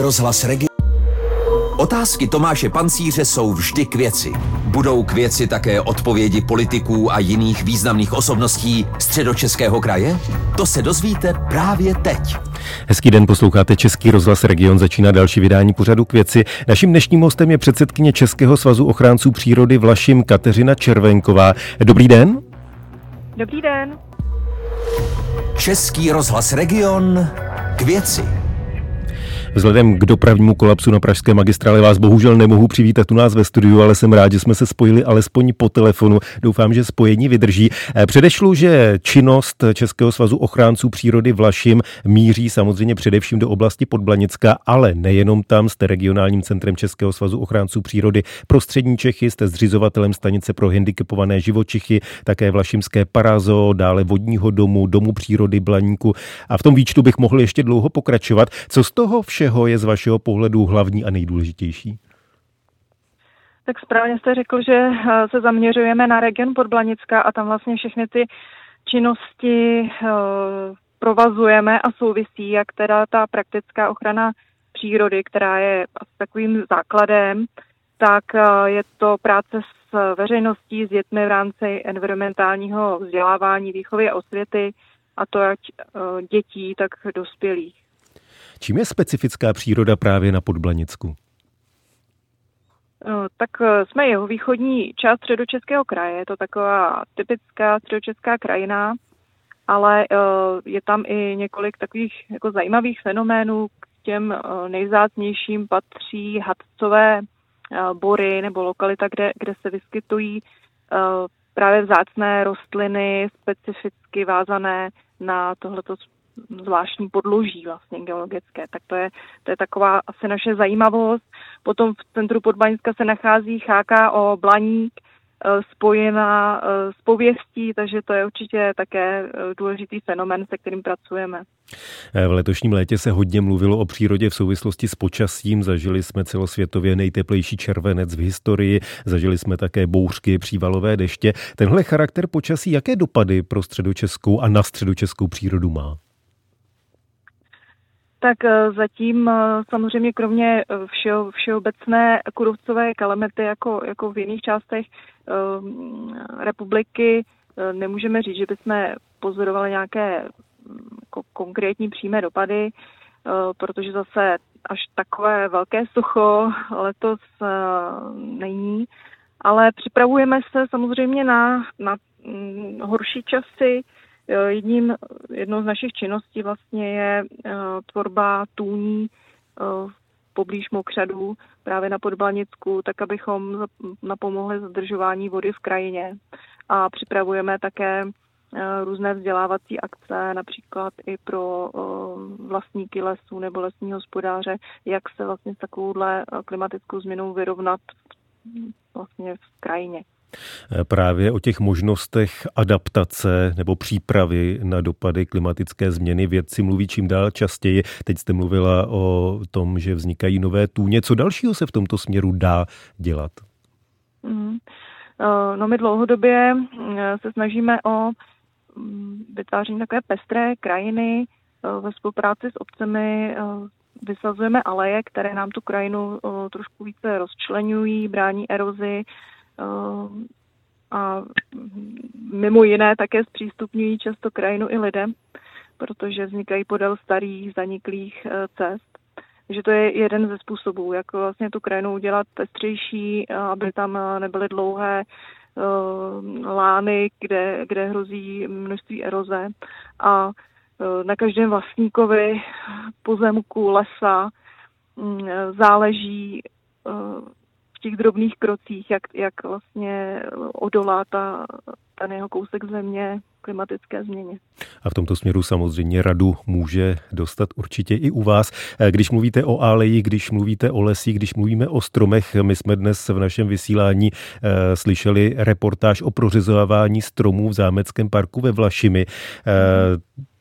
Rozhlas Regi. Otázky Tomáše Pancíře jsou vždy k věci. Budou k věci také odpovědi politiků a jiných významných osobností středočeského kraje? To se dozvíte právě teď. Hezký den, posloucháte Český rozhlas Region, začíná další vydání pořadu k věci. Naším dnešním hostem je předsedkyně Českého svazu ochránců přírody Vlašim Kateřina Červenková. Dobrý den. Dobrý den. Český rozhlas Region k věci. Vzhledem k dopravnímu kolapsu na pražské magistrále vás bohužel nemohu přivítat u nás ve studiu, ale jsem rád, že jsme se spojili alespoň po telefonu. Doufám, že spojení vydrží. Eh, předešlu, že činnost Českého svazu ochránců přírody Vlašim míří samozřejmě především do oblasti Podblanicka, ale nejenom tam. Jste regionálním centrem Českého svazu ochránců přírody pro střední Čechy, jste zřizovatelem stanice pro handicapované živočichy, také Vlašimské parazo, dále vodního domu, domu přírody Blaníku. A v tom výčtu bych mohl ještě dlouho pokračovat. Co z toho všeho je z vašeho pohledu hlavní a nejdůležitější? Tak správně jste řekl, že eh, se zaměřujeme na region Podblanická a tam vlastně všechny ty činnosti eh, provazujeme a souvisí, jak teda ta praktická ochrana přírody, která je takovým základem, tak eh, je to práce s veřejností, s dětmi v rámci environmentálního vzdělávání, výchovy a osvěty, a to ať dětí, tak dospělých. Čím je specifická příroda právě na Podblanicku? No, tak eh, jsme jeho východní část středočeského kraje, je to taková typická středočeská krajina, ale eh, je tam i několik takových jako zajímavých fenoménů. K těm eh, nejzácnějším patří hadcové bory nebo lokalita, kde, kde se vyskytují právě vzácné rostliny specificky vázané na tohleto zvláštní podloží vlastně geologické. Tak to je, to je taková asi naše zajímavost. Potom v centru Podbaňska se nachází o Blaník, eh, spojená eh, s pověstí, takže to je určitě také eh, důležitý fenomen, se kterým pracujeme. V letošním létě se hodně mluvilo o přírodě v souvislosti s počasím. Zažili jsme celosvětově nejteplejší červenec v historii, zažili jsme také bouřky, přívalové deště. Tenhle charakter počasí, jaké dopady pro středočeskou a na středočeskou přírodu má? Tak eh, zatím eh, samozřejmě kromě eh, všeho, všeobecné kůrovcové kalamity jako, jako v jiných částech republiky nemůžeme říct, že bychom pozorovali nějaké jako konkrétní přímé dopady, protože zase až takové velké sucho letos není. Ale připravujeme se samozřejmě na, na mm, horší časy, jedním, jednou z našich činností vlastně je uh, tvorba tůní uh, poblíž mokřadů právě na Podbalnicku, tak abychom napomohli zadržování vody v krajině. A připravujeme také různé vzdělávací akce, například i pro vlastníky lesů nebo lesní hospodáře, jak se vlastně s takovouhle klimatickou změnou vyrovnat vlastně v krajině. Eh, právě o těch možnostech adaptace nebo přípravy na dopady klimatické změny vědci mluví čím dál častěji. Teď jste mluvila o tom, že vznikají nové tůně. Co dalšího se v tomto směru dá dělat? Mm. No my dlouhodobě eh, se snažíme o mm, vytváření takové pestré krajiny ve spolupráci s obcemi vysazujeme aleje, které nám tu krajinu trošku více rozčlenují, brání erozi, Eh, a mimo jiné také zpřístupňují často krajinu i lidem, protože vznikají podél starých zaniklých eh, cest. Takže to je jeden ze způsobů, jak vlastně tu krajinu udělat pestřejší, aby tam nebyly dlouhé uh, lány, kde, kde hrozí množství eroze. A na každém vlastníkovi pozemku, lesa um, záleží v těch drobných krocích, jak, jak vlastně odolá ta, ten jeho kousek země klimatické změně. A v tomto směru samozřejmě radu může dostat určitě i u vás. Když mluvíte o aleji, když mluvíte o lesích, když mluvíme o stromech, my jsme dnes v našem vysílání e, slyšeli reportáž o prořezování stromů v Zámeckém parku ve Vlašimi. E,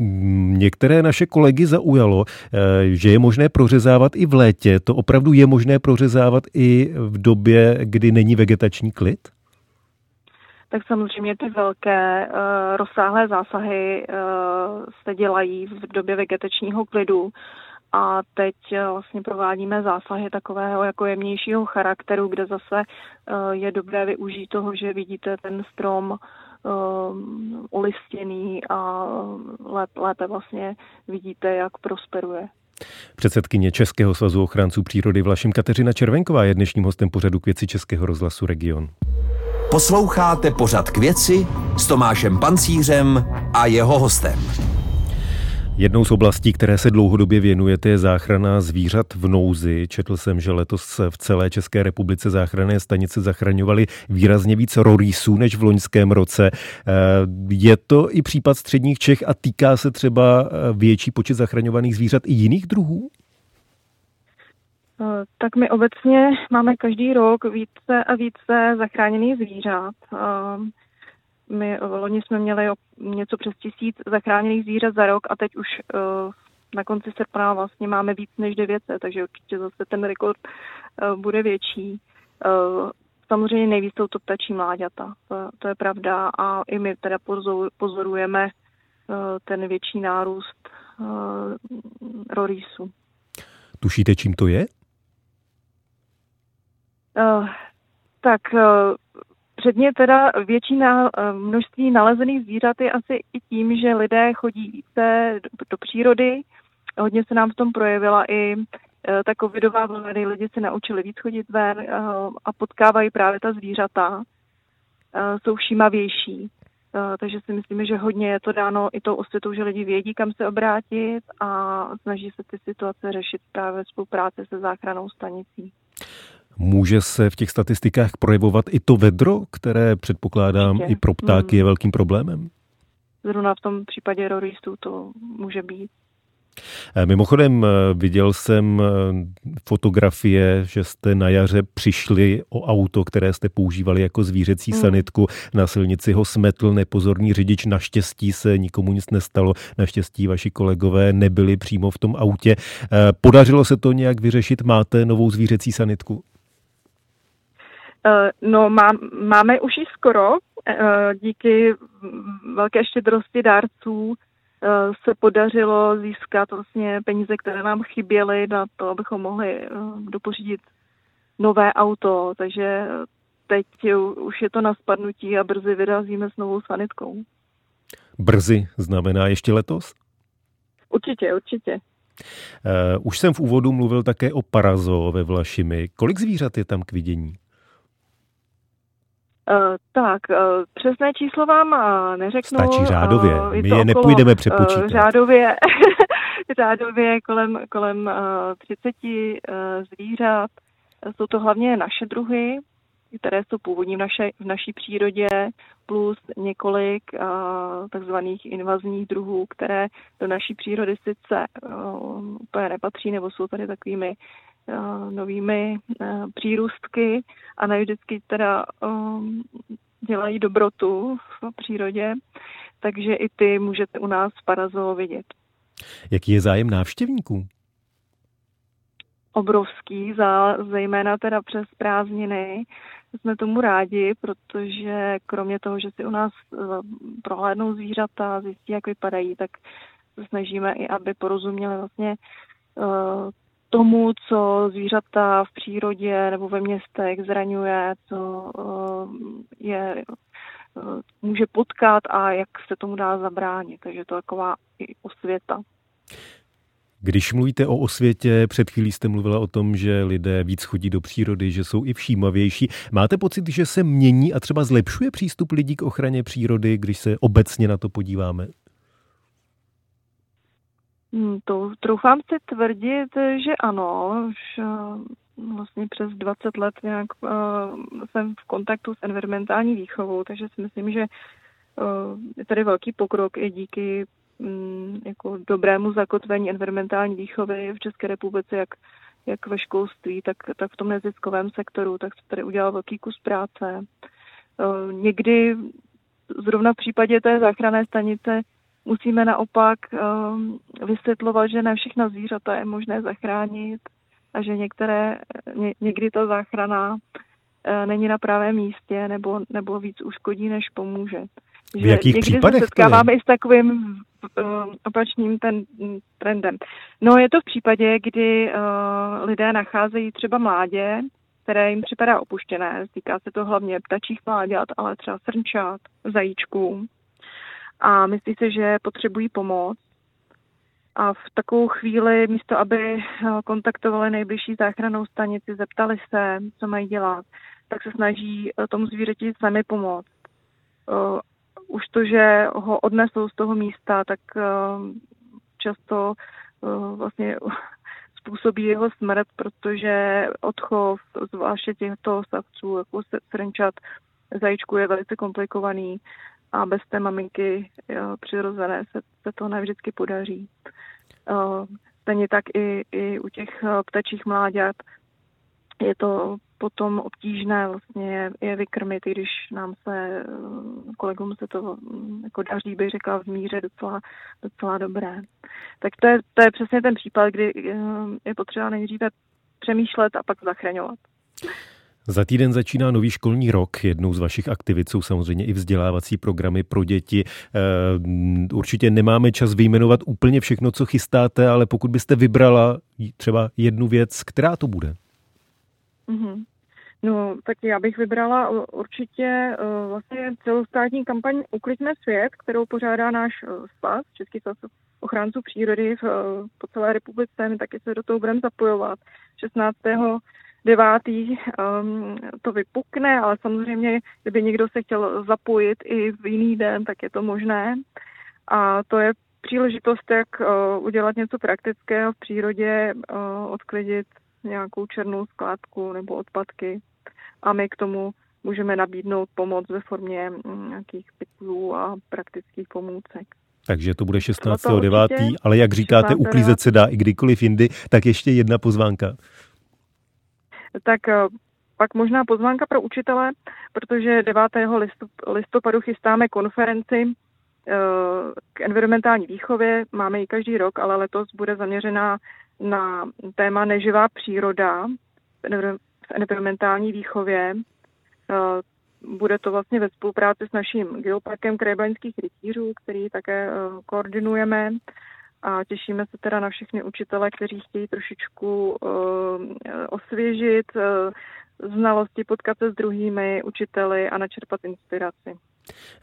některé naše kolegy zaujalo, eh, že je možné prořezávat i v létě. To opravdu je možné prořezávat i v době, kdy není vegetační klid? Tak samozřejmě ty velké uh, rozsáhlé zásahy uh, se dělají v době vegetačního klidu a teď vlastně provádíme zásahy takového jako jemnějšího charakteru, kde zase je dobré využít toho, že vidíte ten strom olistěný a lépe vlastně vidíte, jak prosperuje. Předsedkyně Českého svazu ochránců přírody Vlašim Kateřina Červenková je dnešním hostem pořadu k věci Českého rozhlasu Region. Posloucháte pořad k věci s Tomášem Pancířem a jeho hostem. Jednou z oblastí, které se dlouhodobě věnujete, je záchrana zvířat v nouzi. Četl jsem, že letos v celé České republice záchranné stanice zachraňovaly výrazně víc rorísů než v loňském roce. Eh, je to i případ středních Čech a týká se třeba eh, větší počet zachraňovaných zvířat i jiných druhů? Eh, tak my obecně máme každý rok více a více zachráněných zvířat. My loni jsme měli něco přes tisíc zachráněných zvířat za rok a teď už uh, na konci srpna vlastně máme víc než 900, takže určitě zase ten rekord uh, bude větší. Uh, samozřejmě nejvíc jsou to ptačí mláďata, to, to je pravda a i my teda pozorujeme ten větší nárůst rorisu. Tušíte, čím to je? Uh, tak uh, Předně teda větší na, eh, množství nalezených zvířat je asi i tím, že lidé chodí více do, do přírody. Hodně se nám v tom projevila i eh, ta covidová vlna, kdy lidi se naučili víc chodit ven eh, a potkávají právě ta zvířata. Jsou všímavější. Takže si myslíme, že hodně je to dáno i tou osvětou, že lidi vědí, kam se obrátit a snaží se ty situace řešit právě v spolupráci se záchranou stanicí. Může se v těch statistikách projevovat i to vedro, které předpokládám Určitě. i pro ptáky je hmm. velkým problémem? Zrovna v tom případě roristů to může být. Eh, mimochodem eh, viděl jsem eh, fotografie, že jste na jaře přišli o auto, které jste používali jako zvířecí mm. sanitku. Na silnici ho smetl nepozorný řidič. Naštěstí se nikomu nic nestalo. Naštěstí vaši kolegové nebyli přímo v tom autě. Podařilo se to nějak vyřešit? Máte novou zvířecí sanitku? Eh, no, má, máme už ji skoro. Eh, díky velké štědrosti dárců eh, se podařilo získat vlastně peníze, které nám chyběly na to, abychom mohli dopořídit nové auto. Takže teď už je to na spadnutí a brzy vyrazíme s novou sanitkou. Brzy znamená ještě letos? Určitě, určitě. Uh, už jsem v úvodu mluvil také o parazo ve Vlašimi. Kolik zvířat je tam k vidění? Uh, tak, uh, přesné číslo vám uh, neřeknu. Stačí řádově, uh, my je nepůjdeme přepočítat. Uh, řádově, řádově kolem, kolem uh, 30 uh, zvířat. Jsou to hlavně naše druhy, které jsou původní v, naše, v naší přírodě, plus několik uh, takzvaných invazních druhů, které do naší přírody sice uh, úplně nepatří, nebo jsou tady takovými uh, novými uh, přírůstky a ne vždycky teda um, dělají dobrotu v přírodě, takže i ty můžete u nás v Parazoo vidět. Jaký je zájem návštěvníků? Obrovský, za, zejména teda přes prázdniny. Jsme tomu rádi, protože kromě toho, že si u nás prohlédnou zvířata, zjistí, jak vypadají, tak se snažíme i, aby porozuměli vlastně tomu, co zvířata v přírodě nebo ve městech zraňuje, co eh, je eh, může potkat a jak se tomu dá zabránit. Takže to je taková i osvěta. Když mluvíte o osvětě, před chvílí jste mluvila o tom, že lidé víc chodí do přírody, že jsou i všímavější. Máte pocit, že se mění a třeba zlepšuje přístup lidí k ochraně přírody, když se obecně na to podíváme? Hmm, to troufám si tvrdit, že ano. Už uh, vlastně přes 20 let nějak uh, jsem v kontaktu s environmentální výchovou, takže si myslím, že uh, je tady velký pokrok i díky um, jako dobrému zakotvení environmentální výchovy v České republice, jak, jak ve školství, tak, tak v tom neziskovém sektoru, tak se tady udělal velký kus práce. Někdy zrovna v případě té záchranné stanice Musíme naopak um, vysvětlovat, že ne všechna zvířata je možné zachránit a že některé, ně, někdy ta záchrana uh, není na pravém místě nebo, nebo víc uškodí, než pomůže. V jakých někdy případech se setkáváme i s takovým uh, opačným ten trendem. No je to v případě, kdy uh, lidé nacházejí třeba mládě, které jim připadá opuštěné. Týká se to hlavně ptačích mláďat, ale třeba srnčat, zajíčků. A myslí se, že potřebují pomoc. A v takovou chvíli, místo aby eh, kontaktovali nejbližší záchranou stanici, zeptali se, co mají dělat, tak se snaží eh, tomu zvířeti sami pomoct. Uh, už to, že ho odnesou z toho místa, tak často vlastně způsobí jeho smrt, protože odchov, zvláště těchto savců, jako srnčat, zajíčku je velice komplikovaný a bez té maminky jo, přirozené se, se to nevždycky podaří. Stejně tak i, i u těch ptačích mláďat je to potom obtížné vlastně je vykrmit, i když nám se, kolegům se to jako daří, bych řekla, v míře docela, docela dobré. Tak to je, to je přesně ten případ, kdy je potřeba nejdříve přemýšlet a pak zachraňovat. Za týden začíná nový školní rok. Jednou z vašich aktivit jsou samozřejmě i vzdělávací programy pro děti. Eh, určitě nemáme čas vyjmenovat úplně všechno, co chystáte, ale pokud byste vybrala třeba jednu věc, která to bude? Mm-hmm. No, tak já bych vybrala určitě uh, vlastně celostátní kampaň Ukliďme svět, kterou pořádá náš svaz, Český svaz ochránců přírody v, po celé republice. My taky se do toho budeme zapojovat. 16. 9. Um, to vypukne, ale samozřejmě, kdyby někdo se chtěl zapojit i v jiný den, tak je to možné. A to je příležitost, jak uh, udělat něco praktického v přírodě, uh, odklidit nějakou černou skládku nebo odpadky a my k tomu můžeme nabídnout pomoc ve formě mm, nějakých pytlů a praktických pomůcek. Takže to bude 16.9., ale jak říkáte, uklízet se dá i kdykoliv jindy, tak ještě jedna pozvánka. Tak eh, pak možná pozvánka pro učitele, protože 9. listopadu chystáme konferenci eh, k environmentální výchově. Máme ji každý rok, ale letos bude zaměřená na téma neživá příroda v environmentální výchově. Eh, bude to vlastně ve spolupráci s naším geoparkem Krajblaňských rytířů, který také koordinujeme a těšíme se teda na všechny učitele, kteří chtějí trošičku eh, osvěžit znalosti, potkat se s druhými učiteli a načerpat inspiraci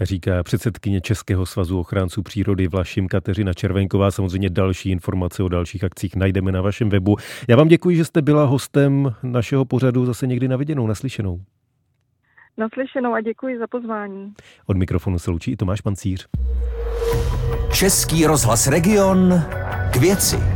říká předsedkyně Českého svazu ochránců přírody Vlašim Kateřina Červenková. Samozřejmě další informace o dalších akcích najdeme na vašem webu. Já vám děkuji, že jste byla hostem našeho pořadu zase někdy na viděnou, naslyšenou. Naslyšenou a děkuji za pozvání. Od mikrofonu se loučí i Tomáš Pancíř. Český rozhlas Region k věci.